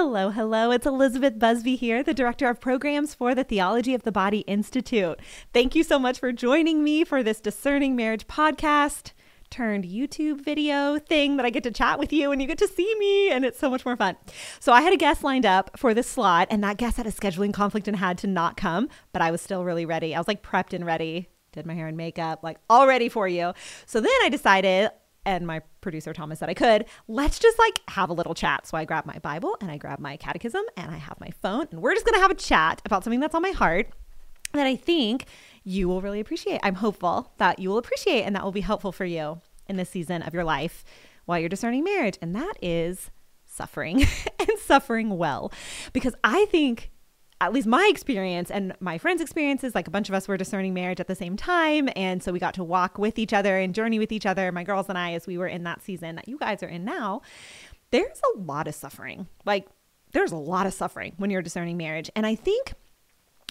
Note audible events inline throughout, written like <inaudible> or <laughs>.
Hello, hello. It's Elizabeth Busby here, the Director of Programs for the Theology of the Body Institute. Thank you so much for joining me for this Discerning Marriage podcast turned YouTube video thing that I get to chat with you and you get to see me, and it's so much more fun. So, I had a guest lined up for this slot, and that guest had a scheduling conflict and had to not come, but I was still really ready. I was like prepped and ready, did my hair and makeup, like all ready for you. So, then I decided, and my producer Thomas said I could, let's just like have a little chat. So I grab my Bible and I grab my catechism and I have my phone and we're just to have a chat about something that's on my heart that I think you will really appreciate. I'm hopeful that you will appreciate and that will be helpful for you in this season of your life while you're discerning marriage. And that is suffering <laughs> and suffering well. Because I think at least my experience and my friends' experiences, like a bunch of us were discerning marriage at the same time. And so we got to walk with each other and journey with each other, my girls and I, as we were in that season that you guys are in now. There's a lot of suffering. Like, there's a lot of suffering when you're discerning marriage. And I think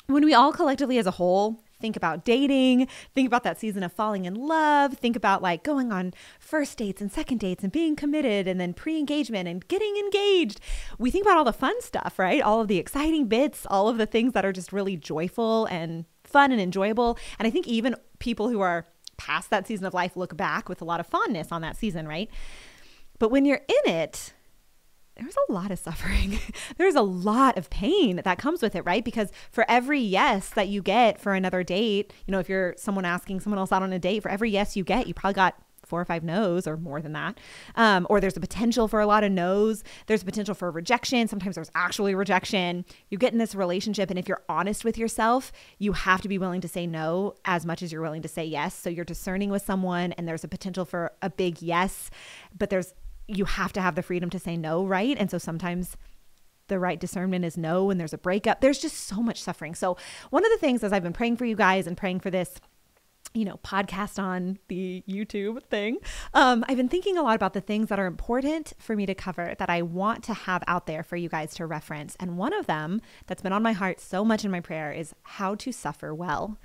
when we all collectively as a whole think about dating, think about that season of falling in love, think about like going on first dates and second dates and being committed and then pre engagement and getting engaged. We think about all the fun stuff, right? All of the exciting bits, all of the things that are just really joyful and fun and enjoyable. And I think even people who are past that season of life look back with a lot of fondness on that season, right? But when you're in it, there's a lot of suffering. <laughs> there's a lot of pain that comes with it, right? Because for every yes that you get for another date, you know, if you're someone asking someone else out on a date, for every yes you get, you probably got four or five no's or more than that. Um, or there's a potential for a lot of no's. There's a potential for rejection. Sometimes there's actually rejection. You get in this relationship, and if you're honest with yourself, you have to be willing to say no as much as you're willing to say yes. So you're discerning with someone, and there's a potential for a big yes, but there's you have to have the freedom to say no, right? And so sometimes the right discernment is no when there's a breakup. There's just so much suffering. So, one of the things as I've been praying for you guys and praying for this, you know, podcast on the YouTube thing, um, I've been thinking a lot about the things that are important for me to cover that I want to have out there for you guys to reference. And one of them that's been on my heart so much in my prayer is how to suffer well.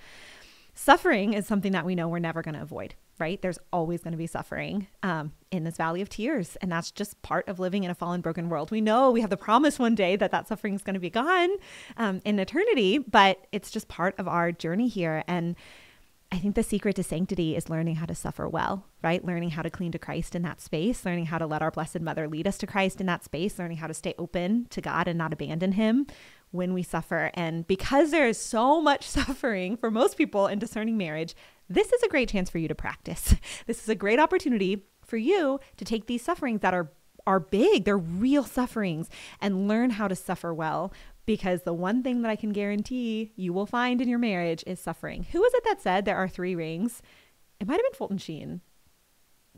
Suffering is something that we know we're never going to avoid right? There's always going to be suffering um, in this valley of tears. And that's just part of living in a fallen, broken world. We know we have the promise one day that that suffering is going to be gone um, in eternity, but it's just part of our journey here. And I think the secret to sanctity is learning how to suffer well, right? Learning how to cling to Christ in that space, learning how to let our Blessed Mother lead us to Christ in that space, learning how to stay open to God and not abandon Him when we suffer. And because there is so much <laughs> suffering for most people in discerning marriage, this is a great chance for you to practice. <laughs> This is a great opportunity for you to take these sufferings that are are big, they're real sufferings and learn how to suffer well because the one thing that I can guarantee you will find in your marriage is suffering. Who was it that said there are three rings? It might have been Fulton Sheen,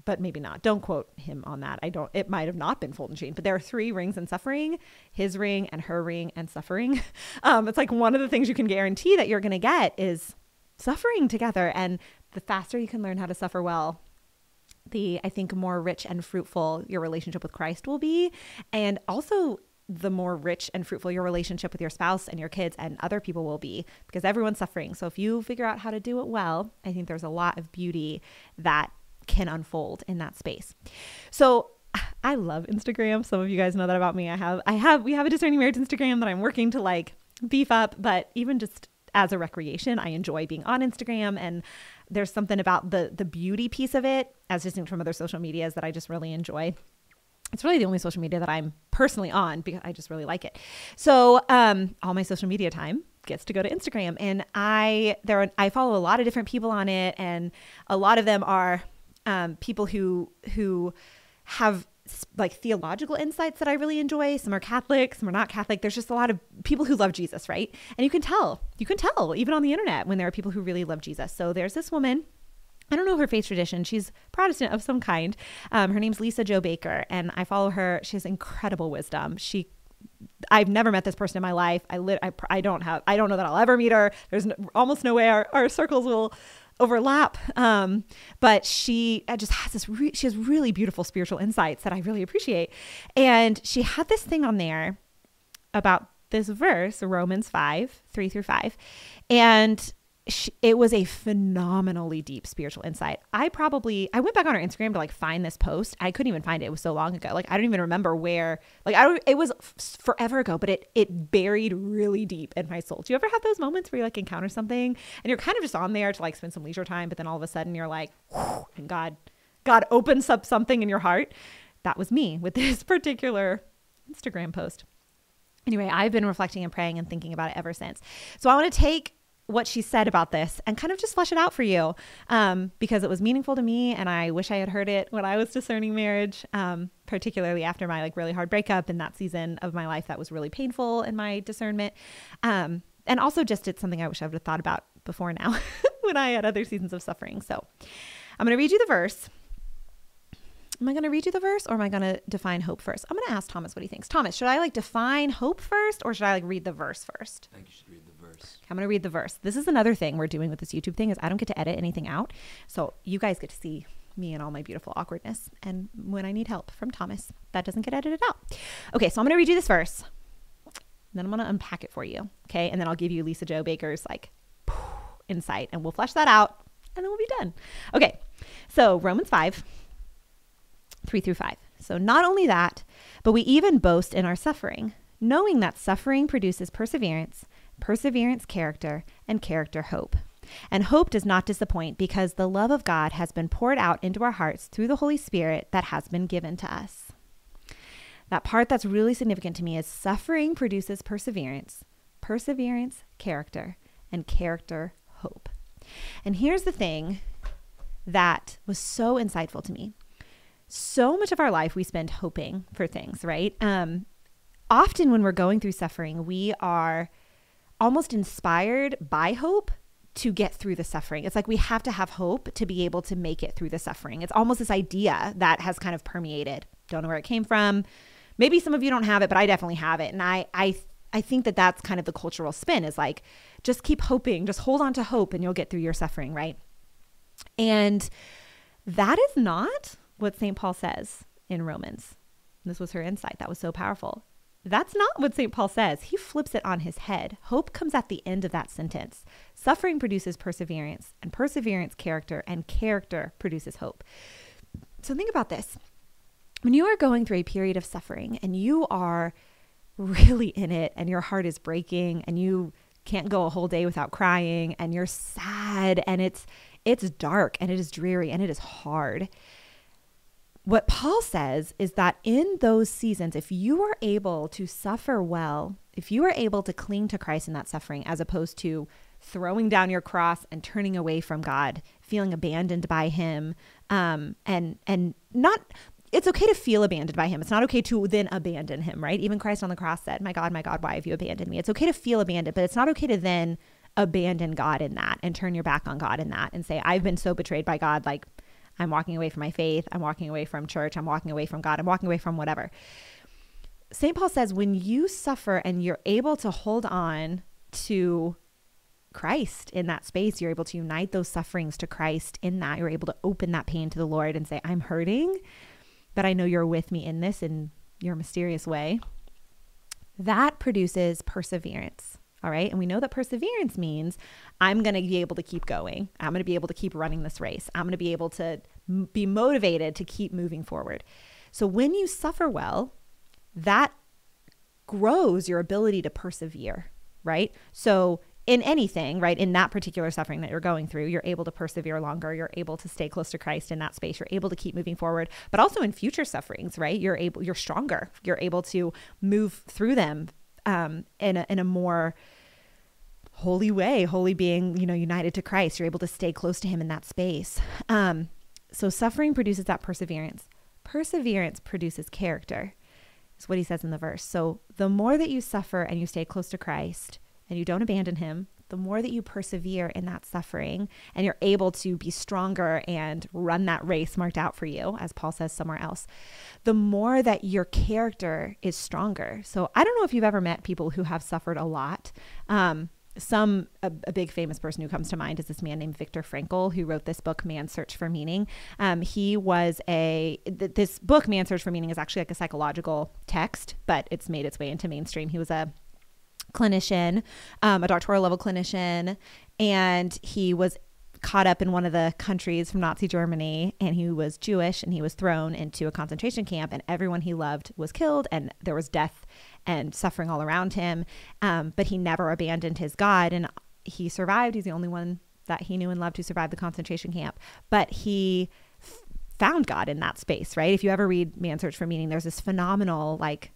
but maybe not. Don't quote him on that. I don't, it might have not been Fulton Sheen, but there are three rings in suffering his ring and her ring and suffering. <laughs> Um, it's like one of the things you can guarantee that you're going to get is suffering together. And the faster you can learn how to suffer well, the I think more rich and fruitful your relationship with Christ will be. And also the more rich and fruitful your relationship with your spouse and your kids and other people will be because everyone's suffering. So if you figure out how to do it well, I think there's a lot of beauty that can unfold in that space. So <sighs> I love Instagram. Some of you guys know that about me. I have I have we have a discerning marriage Instagram that I'm working to like beef up, but even just as a recreation. I enjoy being on Instagram and there's something about the the beauty piece of it as distinct from other social medias that I just really enjoy. It's really the only social media that I'm personally on because I just really like it. So, um, all my social media time gets to go to Instagram, and I there are, I follow a lot of different people on it, and a lot of them are um, people who who have like theological insights that I really enjoy. Some are Catholic, some are not Catholic. There's just a lot of people who love Jesus, right? And you can tell, you can tell even on the internet when there are people who really love Jesus. So there's this woman. I don't know her faith tradition. She's Protestant of some kind. Um, her name's Lisa-Jo Baker, and I follow her. She has incredible wisdom. She I've never met this person in my life. I lit. I, I don't have. I don't know that I'll ever meet her. There's no, almost no way our, our circles will overlap. Um, but she uh, just has this, re- she has really beautiful spiritual insights that I really appreciate. And she had this thing on there about this verse, Romans 5, 3 through 5. And it was a phenomenally deep spiritual insight. I probably I went back on her Instagram to like find this post. I couldn't even find it. It was so long ago. Like I don't even remember where. Like I don't it was forever ago, but it it buried really deep in my soul. Do you ever have those moments where you like encounter something and you're kind of just on there to like spend some leisure time, but then all of a sudden you're like, and God God opens up something in your heart. That was me with <laughs> this particular Instagram post. Anyway, I've been reflecting and praying and thinking about it ever since. So I want to take what she said about this and kind of just flesh it out for you um, because it was meaningful to me and i wish i had heard it when i was discerning marriage um, particularly after my like really hard breakup in that season of my life that was really painful in my discernment um, and also just it's something i wish i would have thought about before now <laughs> when i had other seasons of suffering so i'm going to read you the verse Am I going to read you the verse or am I going to define hope first? I'm going to ask Thomas what he thinks. Thomas, should I like define hope first or should I like read the verse first? I think you should read the verse. I'm going to read the verse. This is another thing we're doing with this YouTube thing is I don't get to edit anything out. So you guys get to see me and all my beautiful awkwardness and when I need help from Thomas, that doesn't get edited out. Okay, so I'm going to read you this verse. Then I'm going to unpack it for you. Okay? And then I'll give you Lisa-Jo Baker's like insight and we'll flesh that out and then we'll be done. Okay. So, Romans 5 3 through 5. So, not only that, but we even boast in our suffering, knowing that suffering produces perseverance, perseverance, character, and character, hope. And hope does not disappoint because the love of God has been poured out into our hearts through the Holy Spirit that has been given to us. That part that's really significant to me is suffering produces perseverance, perseverance, character, and character, hope. And here's the thing that was so insightful to me so much of our life we spend hoping for things, right? Um, often when we're going through suffering, we are almost inspired by hope to get through the suffering. It's like we have to have hope to be able to make it through the suffering. It's almost this idea that has kind of permeated. Don't know where it came from. Maybe some of you don't have it, but I definitely have it. And I I I think that that's kind of the cultural spin is like just keep hoping, just hold on to hope and you'll get through your suffering, right? And that is not what St. Paul says in Romans. This was her insight. That was so powerful. That's not what St. Paul says. He flips it on his head. Hope comes at the end of that sentence. Suffering produces perseverance, and perseverance, character, and character produces hope. So think about this. When you are going through a period of suffering and you are really in it, and your heart is breaking, and you can't go a whole day without crying, and you're sad, and it's it's dark, and it is dreary, and it is hard what Paul says is that in those seasons, if you are able to suffer well, if you are able to cling to Christ in that suffering, as opposed to throwing down your cross and turning away from God, feeling abandoned by Him, um, and and not. It's okay to feel abandoned by him. It's not okay to then abandon him, right? Even Christ on the cross said, My God, my God, why have you abandoned me? It's okay to feel abandoned, but it's not okay to then abandon God in that and turn your back on God in that and say, I've been so betrayed by God. Like, I'm walking away from my faith. I'm walking away from church. I'm walking away from God. I'm walking away from whatever. St. Paul says when you suffer and you're able to hold on to Christ in that space, you're able to unite those sufferings to Christ in that. You're able to open that pain to the Lord and say, I'm hurting, but I know you're with me in this in your mysterious way. That produces perseverance. All right. And we know that perseverance means I'm going to be able to keep going. I'm going to be able to keep running this race. I'm going to be able to be motivated to keep moving forward. So when you suffer well, that grows your ability to persevere, right? So in anything, right, in that particular suffering that you're going through, you're able to persevere longer. You're able to stay close to Christ in that space. You're able to keep moving forward, but also in future sufferings, right? You're able, you're stronger. You're able to move through them um, in a, in a more holy way, holy being, you know, united to Christ. You're able to stay close to him in that space. Um, so suffering produces that perseverance. Perseverance produces character, is what he says in the verse. So the more that you suffer and you stay close to Christ and you don't abandon him, the more that you persevere in that suffering and you're able to be stronger and run that race marked out for you, as Paul says somewhere else, the more that your character is stronger. So I don't know if you've ever met people who have suffered a lot. Um, some a, a, big famous person who comes to mind is this man named Viktor Frankl who wrote this book Man's Search for Meaning. Um, he was a th- this book Man's Search for Meaning is actually like a psychological text, but it's made its way into mainstream. He was a clinician, um, a doctoral level clinician, and he was caught up in one of the countries from Nazi Germany and he was Jewish and he was thrown into a concentration camp and everyone he loved was killed and there was death and suffering all around him. Um, but he never abandoned his God and he survived. He's the only one that he knew and loved who survived the concentration camp. But he f- found God in that space, right? If you ever read Man's Search for Meaning, there's this phenomenal, like,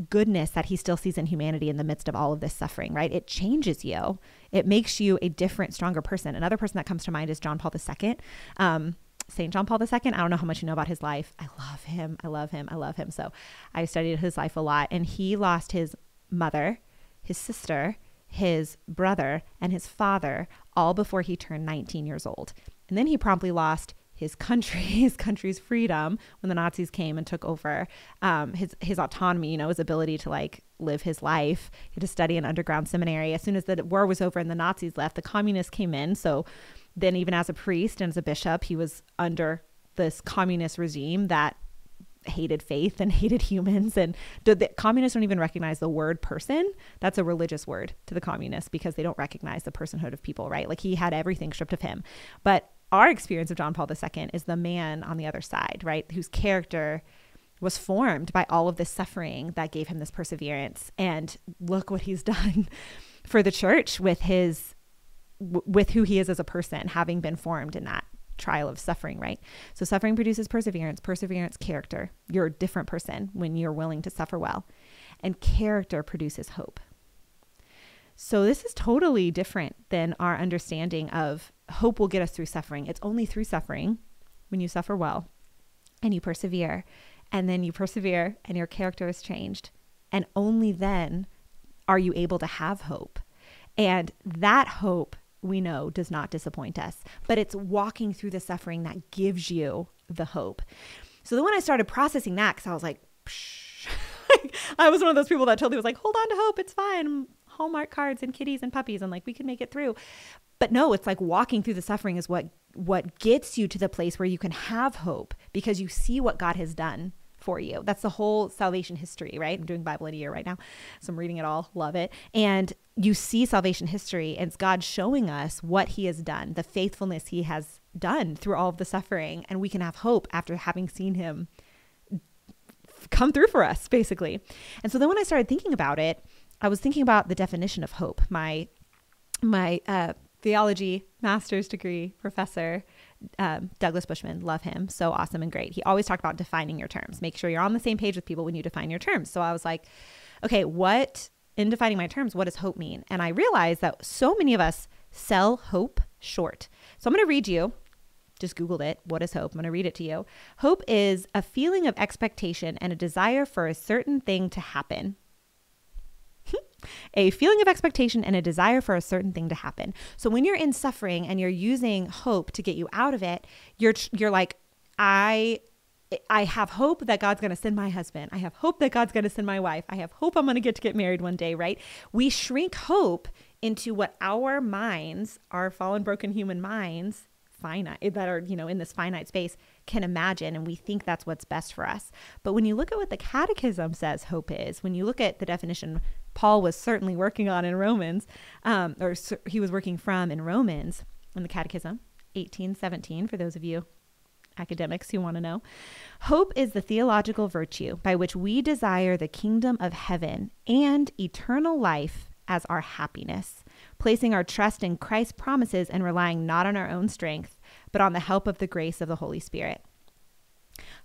goodness that he still sees in humanity in the midst of all of this suffering, right? It changes you. It makes you a different, stronger person. Another person that comes to mind is John Paul II. Um, St. John Paul II. I don't know how much you know about his life. I love him. I love him. I love him. So I studied his life a lot. And he lost his mother, his sister, his brother, and his father all before he turned 19 years old. And then he promptly lost his country, <laughs> his country's freedom when the Nazis came and took over, um, his his autonomy, you know, his ability to like live his life. He had to study in underground seminary. As soon as the war was over and the Nazis left, the communists came in. So then, even as a priest and as a bishop, he was under this communist regime that hated faith and <laughs> hated humans and the communists don't even recognize the word person that's a religious word to the communists because they don't recognize the personhood of people right like he had everything stripped of him but our experience of John Paul II is the man on the other side, right? Whose character was formed by all of this suffering that gave him this perseverance. And look what he's <laughs> done for the church with his with who he is as a person, having been formed in that trial of suffering, right? So suffering produces perseverance, perseverance character. You're a different person when you're willing to suffer well. And character produces hope. So this is totally different than our understanding of hope will get us through suffering. It's only through suffering when you suffer well and you persevere. And then you persevere and your character is changed. And only then are you able to have hope. And that hope we know does not disappoint us, but it's walking through the suffering that gives you the hope. So then when I started processing that, because I was <laughs> like, I was one of those people that totally was like, hold on to hope, it's fine. Hallmark cards and kitties and puppies, and like we can make it through. But no, it's like walking through the suffering is what what gets you to the place where you can have hope because you see what God has done for you. That's the whole salvation history, right? I'm doing Bible in a year right now. So I'm reading it all, love it. And you see salvation history and it's God showing us what he has done, the faithfulness he has done through all of the suffering. And we can have hope after having seen him come through for us, basically. And so then when I started thinking about it, I was thinking about the definition of hope. My my uh, theology master's degree professor, um, Douglas Bushman, love him. So awesome and great. He always talked about defining your terms. Make sure you're on the same page with people when you define your terms. So I was like, okay, what, in defining my terms, what does hope mean? And I realized that so many of us sell hope short. So I'm going to read you. Just Googled it. What is hope? I'm going to read it to you. Hope is a feeling of expectation and a desire for a certain thing to happen a feeling of expectation and a desire for a certain thing to happen. So when you're in suffering and you're using hope to get you out of it, you're you're like I I have hope that God's going to send my husband. I have hope that God's going to send my wife. I have hope I'm going to get to get married one day, right? We shrink hope into what our minds, our fallen broken human minds finite that are you know in this finite space can imagine and we think that's what's best for us but when you look at what the catechism says hope is when you look at the definition paul was certainly working on in romans um, or he was working from in romans in the catechism 1817 for those of you academics who want to know. Hope is the theological virtue by which we desire the kingdom of heaven and eternal life as our happiness placing our trust in Christ's promises and relying not on our own strength, but on the help of the grace of the Holy Spirit.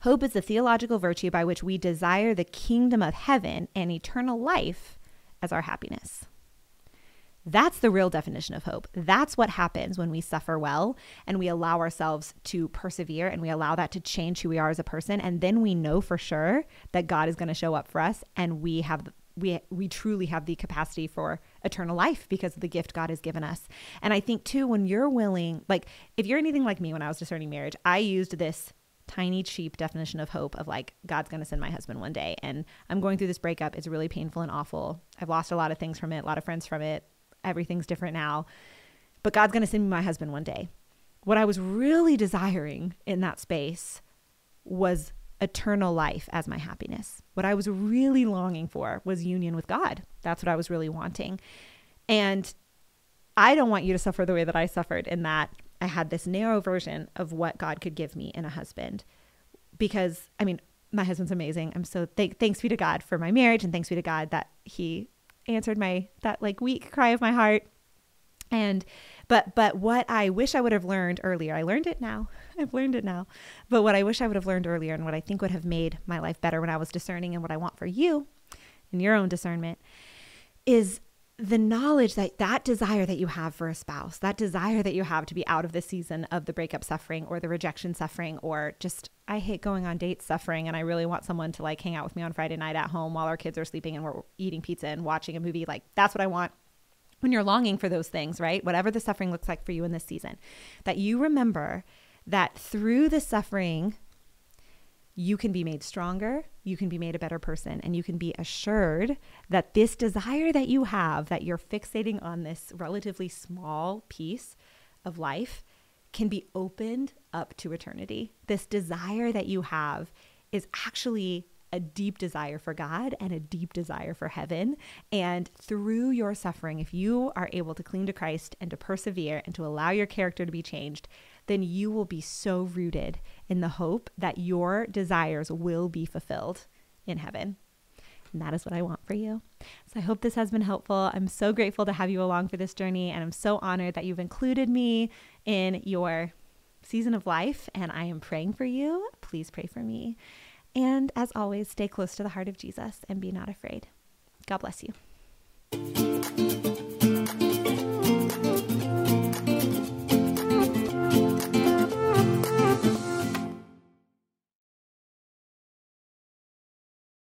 Hope is the theological virtue by which we desire the kingdom of heaven and eternal life as our happiness. That's the real definition of hope. That's what happens when we suffer well and we allow ourselves to persevere and we allow that to change who we are as a person. And then we know for sure that God is going to show up for us and we have we we truly have the capacity for eternal life because of the gift God has given us. And I think too when you're willing like if you're anything like me when I was discerning marriage, I used this tiny cheap definition of hope of like God's going to send my husband one day and I'm going through this breakup. It's really painful and awful. I've lost a lot of things from it, a lot of friends from it. Everything's different now. But God's going to send me my husband one day. What I was really desiring in that space was eternal life as my happiness. What I was really longing for was union with God. That's what I was really wanting. And I don't want you to suffer the way that I suffered in that I had this narrow version of what God could give me in a husband. Because, I mean, my husband's amazing. I'm so th- thanks be to God for my marriage and thanks be to God that he answered my that like weak cry of my heart. And but but what I wish I would have learned earlier, I learned it now. <laughs> I've learned it now. But what I wish I would have learned earlier and what I think would have made my life better when I was discerning and what I want for you in your own discernment is the knowledge that that desire that you have for a spouse, that desire that you have to be out of the season of the breakup suffering or the rejection suffering or just I hate going on dates suffering and I really want someone to like hang out with me on Friday night at home while our kids are sleeping and we're eating pizza and watching a movie like that's what I want when you're longing for those things, right? Whatever the suffering looks like for you in this season. That you remember that through the suffering you can be made stronger, you can be made a better person, and you can be assured that this desire that you have, that you're fixating on this relatively small piece of life, can be opened up to eternity. This desire that you have is actually a deep desire for God and a deep desire for heaven. And through your suffering, if you are able to cling to Christ and to persevere and to allow your character to be changed, then you will be so rooted in the hope that your desires will be fulfilled in heaven. And that is what I want for you. So I hope this has been helpful. I'm so grateful to have you along for this journey, and I'm so honored that you've included me in your season of life. And I am praying for you. Please pray for me. And as always, stay close to the heart of Jesus and be not afraid. God bless you.